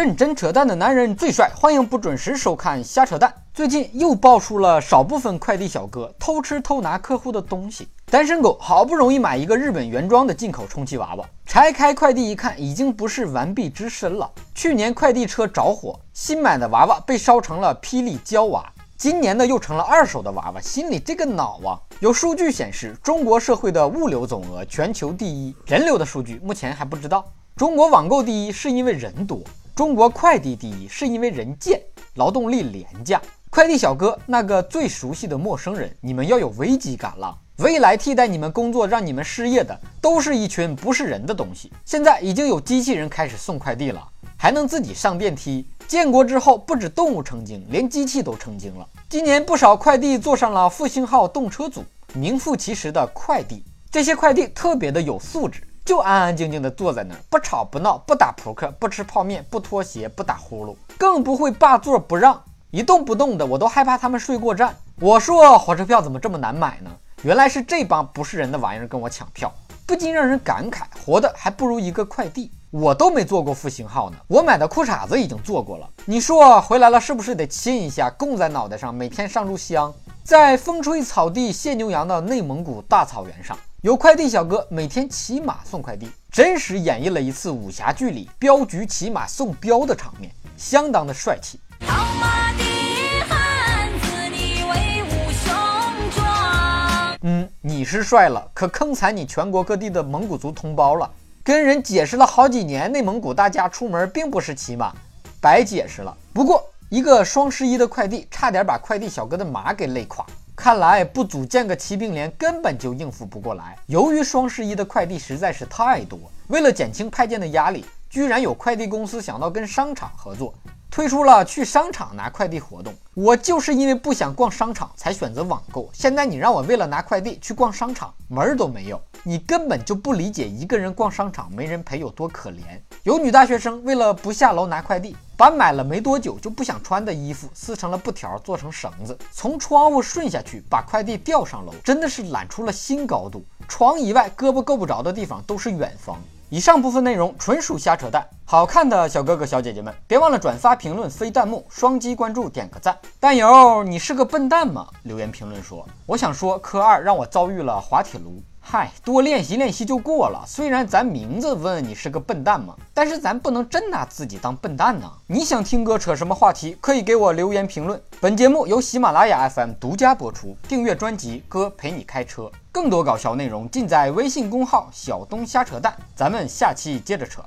认真扯淡的男人最帅，欢迎不准时收看瞎扯淡。最近又爆出了少部分快递小哥偷吃偷拿客户的东西。单身狗好不容易买一个日本原装的进口充气娃娃，拆开快递一看，已经不是完璧之身了。去年快递车着火，新买的娃娃被烧成了霹雳娇娃，今年的又成了二手的娃娃，心里这个恼啊！有数据显示，中国社会的物流总额全球第一，人流的数据目前还不知道。中国网购第一是因为人多。中国快递第一是因为人贱，劳动力廉价。快递小哥那个最熟悉的陌生人，你们要有危机感了。未来替代你们工作、让你们失业的，都是一群不是人的东西。现在已经有机器人开始送快递了，还能自己上电梯。建国之后，不止动物成精，连机器都成精了。今年不少快递坐上了复兴号动车组，名副其实的快递。这些快递特别的有素质。就安安静静的坐在那儿，不吵不闹，不打扑克，不吃泡面，不脱鞋，不打呼噜，更不会霸座不让，一动不动的，我都害怕他们睡过站。我说火车票怎么这么难买呢？原来是这帮不是人的玩意儿跟我抢票，不禁让人感慨，活的还不如一个快递。我都没坐过复兴号呢，我买的裤衩子已经坐过了。你说回来了是不是得亲一下，供在脑袋上，每天上炷香？在风吹草低见牛羊的内蒙古大草原上。有快递小哥每天骑马送快递，真实演绎了一次武侠剧里镖局骑马送镖的场面，相当的帅气。嗯，你是帅了，可坑惨你全国各地的蒙古族同胞了。跟人解释了好几年，内蒙古大家出门并不是骑马，白解释了。不过一个双十一的快递，差点把快递小哥的马给累垮。看来不组建个骑兵连根本就应付不过来。由于双十一的快递实在是太多，为了减轻派件的压力，居然有快递公司想到跟商场合作，推出了去商场拿快递活动。我就是因为不想逛商场才选择网购，现在你让我为了拿快递去逛商场，门儿都没有。你根本就不理解一个人逛商场没人陪有多可怜。有女大学生为了不下楼拿快递，把买了没多久就不想穿的衣服撕成了布条，做成绳子，从窗户顺下去，把快递吊上楼，真的是懒出了新高度。床以外胳膊够不着的地方都是远方。以上部分内容纯属瞎扯淡，好看的小哥哥小姐姐们，别忘了转发、评论、飞弹幕、双击关注、点个赞。弹友，你是个笨蛋吗？留言评论说，我想说，科二让我遭遇了滑铁卢。嗨，多练习练习就过了。虽然咱名字问你是个笨蛋嘛？但是咱不能真拿自己当笨蛋呢。你想听哥扯什么话题，可以给我留言评论。本节目由喜马拉雅 FM 独家播出，订阅专辑《哥陪你开车》，更多搞笑内容尽在微信公号“小东瞎扯淡”。咱们下期接着扯。